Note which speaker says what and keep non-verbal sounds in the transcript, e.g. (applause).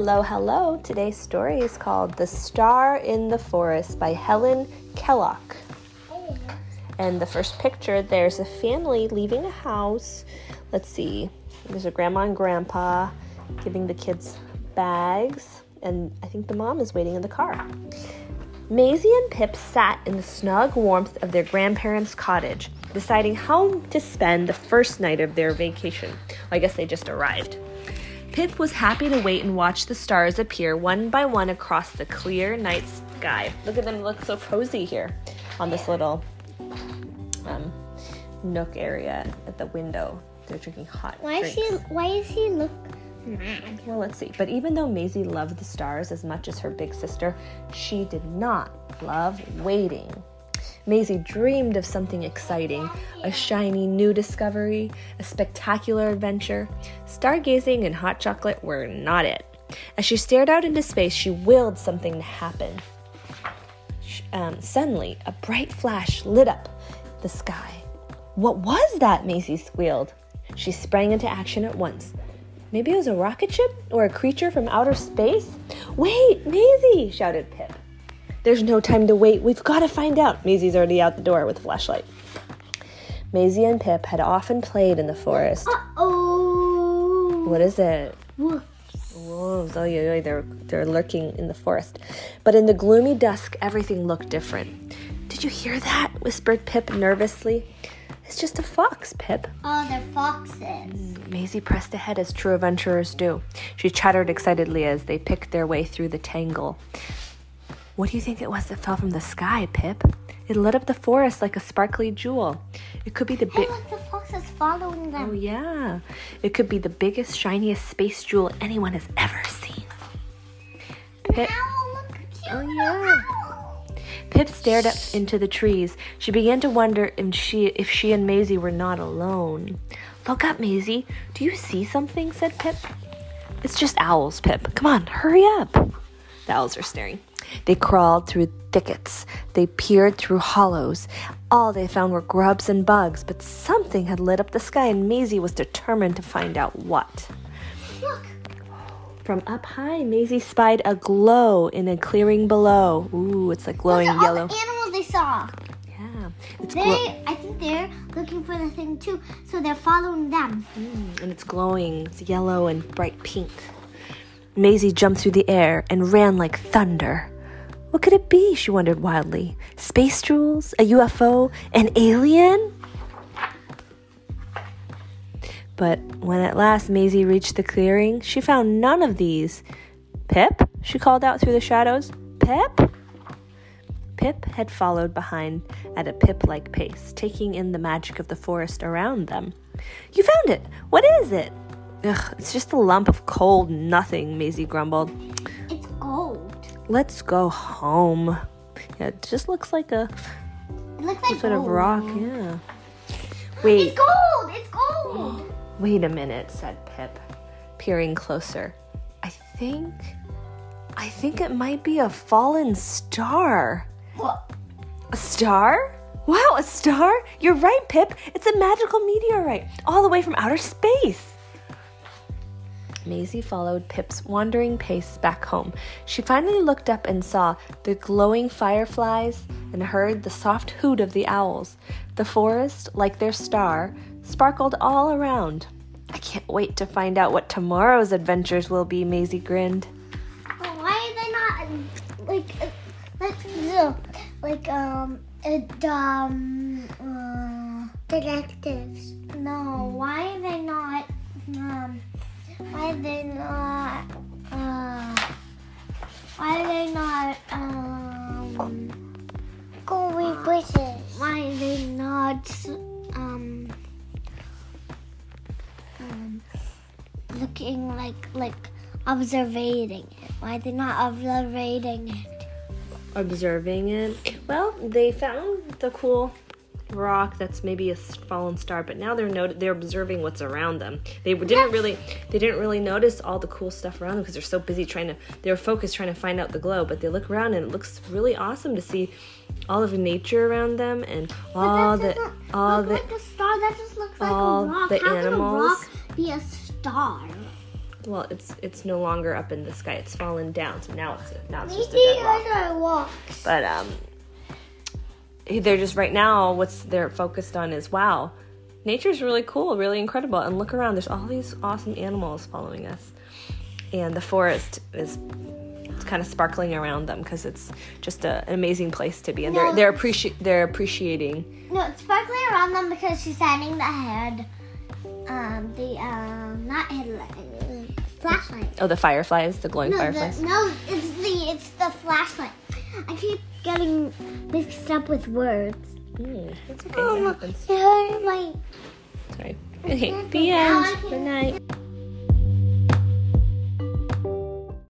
Speaker 1: Hello, hello. Today's story is called The Star in the Forest by Helen Kellock. And the first picture, there's a family leaving a house. Let's see, there's a grandma and grandpa giving the kids bags, and I think the mom is waiting in the car. Maisie and Pip sat in the snug warmth of their grandparents' cottage, deciding how to spend the first night of their vacation. I guess they just arrived. Pip was happy to wait and watch the stars appear one by one across the clear night sky. Look at them look so cozy here on this little um, nook area at the window. They're drinking hot
Speaker 2: Why is
Speaker 1: drinks.
Speaker 2: he? Why is he look mad?
Speaker 1: Well, let's see. But even though Maisie loved the stars as much as her big sister, she did not love waiting. Maisie dreamed of something exciting a shiny new discovery, a spectacular adventure. Stargazing and hot chocolate were not it. As she stared out into space, she willed something to happen. Um, suddenly, a bright flash lit up the sky. What was that? Maisie squealed. She sprang into action at once. Maybe it was a rocket ship or a creature from outer space? Wait, Maisie! shouted Pip. There's no time to wait. We've got to find out. Maisie's already out the door with a flashlight. Maisie and Pip had often played in the forest.
Speaker 2: Uh oh.
Speaker 1: What is it?
Speaker 2: Wolf.
Speaker 1: Wolves. Oh, yeah, yeah, they're, they're lurking in the forest. But in the gloomy dusk, everything looked different. Did you hear that? whispered Pip nervously. It's just a fox, Pip.
Speaker 2: Oh, they're foxes.
Speaker 1: Maisie pressed ahead as true adventurers do. She chattered excitedly as they picked their way through the tangle. What do you think it was that fell from the sky, Pip? It lit up the forest like a sparkly jewel. It could be the
Speaker 2: Hey,
Speaker 1: big.
Speaker 2: look, the fox is following them.
Speaker 1: Oh, yeah. It could be the biggest, shiniest space jewel anyone has ever seen. Pip.
Speaker 2: Ow, look cute.
Speaker 1: Oh, yeah. Pip stared up into the trees. She began to wonder if she if she and Maisie were not alone. Look up, Maisie. Do you see something? said Pip. It's just owls, Pip. Come on, hurry up. The owls are staring. They crawled through thickets. They peered through hollows. All they found were grubs and bugs, but something had lit up the sky, and Maisie was determined to find out what.
Speaker 2: Look.
Speaker 1: From up high, Maisie spied a glow in a clearing below. Ooh, it's like glowing
Speaker 2: Look at
Speaker 1: yellow.
Speaker 2: all the animals they saw.
Speaker 1: Yeah, it's
Speaker 2: They,
Speaker 1: glo-
Speaker 2: I think they're looking for the thing too, so they're following them.
Speaker 1: Mm, and it's glowing. It's yellow and bright pink. Maisie jumped through the air and ran like thunder. What could it be? She wondered wildly. Space jewels? A UFO? An alien? But when at last Maisie reached the clearing, she found none of these. Pip? She called out through the shadows. Pip? Pip had followed behind at a pip like pace, taking in the magic of the forest around them. You found it! What is it? Ugh, it's just a lump of cold nothing, Maisie grumbled.
Speaker 2: It's gold.
Speaker 1: Let's go home. Yeah, it just looks like a
Speaker 2: It looks like
Speaker 1: sort of rock, yeah. Wait,
Speaker 2: It's gold. It's gold. (gasps)
Speaker 1: wait a minute, said Pip, peering closer. I think. I think it might be a fallen star.
Speaker 2: What?
Speaker 1: A star? Wow, a star? You're right, Pip. It's a magical meteorite, all the way from outer space. Maisie followed Pip's wandering pace back home. She finally looked up and saw the glowing fireflies and heard the soft hoot of the owls. The forest, like their star, sparkled all around. I can't wait to find out what tomorrow's adventures will be, Maisie grinned.
Speaker 2: But why are they not like uh, like uh, like um it, um uh, detectives? No, why are they not um why are they not uh why are they not um going bushes? Why are they not um um looking like like observing it? Why are they not observing it?
Speaker 1: observing it. Well, they found the cool rock that's maybe a fallen star, but now they're not- they're observing what's around them. They didn't really they didn't really notice all the cool stuff around them because they're so busy trying to they're focused trying to find out the glow. But they look around and it looks really awesome to see all of the nature around them and all the all the
Speaker 2: like star. That just looks like a rock.
Speaker 1: the
Speaker 2: How
Speaker 1: animals.
Speaker 2: can a rock be a star?
Speaker 1: Well, it's it's no longer up in the sky. It's fallen down. So now it's now it's just a dead rock.
Speaker 2: as I walk.
Speaker 1: But um, they're just right now. What's they're focused on is wow, nature's really cool, really incredible. And look around. There's all these awesome animals following us, and the forest is it's kind of sparkling around them because it's just a, an amazing place to be. And they're
Speaker 2: No.
Speaker 1: they're appreci- they're appreciating.
Speaker 2: No, it's sparkling around them because she's shining the head. Um, the um, not headlight, uh, flashlight.
Speaker 1: Oh, the fireflies, the glowing
Speaker 2: No,
Speaker 1: fireflies.
Speaker 2: the, no, it's the it's the flashlight. I keep getting mixed up with words.
Speaker 1: Mm, that's okay.
Speaker 2: Oh,
Speaker 1: That
Speaker 2: my-
Speaker 1: happens.
Speaker 2: it hurt my.
Speaker 1: Sorry. Okay. The end. Good night.